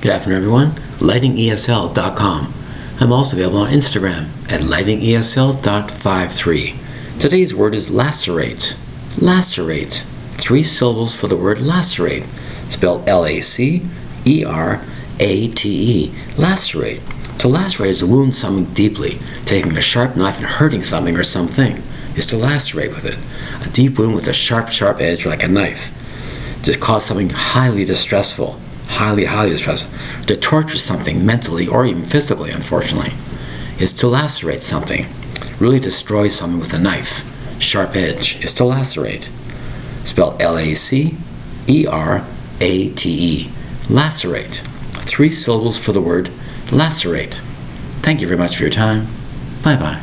Good afternoon, everyone. LightingESL.com. I'm also available on Instagram at lightingesl.53. Today's word is lacerate. Lacerate. Three syllables for the word lacerate. Spelled L A C E R A T E. Lacerate. To lacerate is to wound something deeply. Taking a sharp knife and hurting something or something is to lacerate with it. A deep wound with a sharp, sharp edge like a knife. To cause something highly distressful highly, highly distressful. To torture something mentally or even physically, unfortunately, is to lacerate something. Really destroy something with a knife. Sharp edge is to lacerate. Spelled L A C E R A T E. Lacerate. Three syllables for the word lacerate. Thank you very much for your time. Bye bye.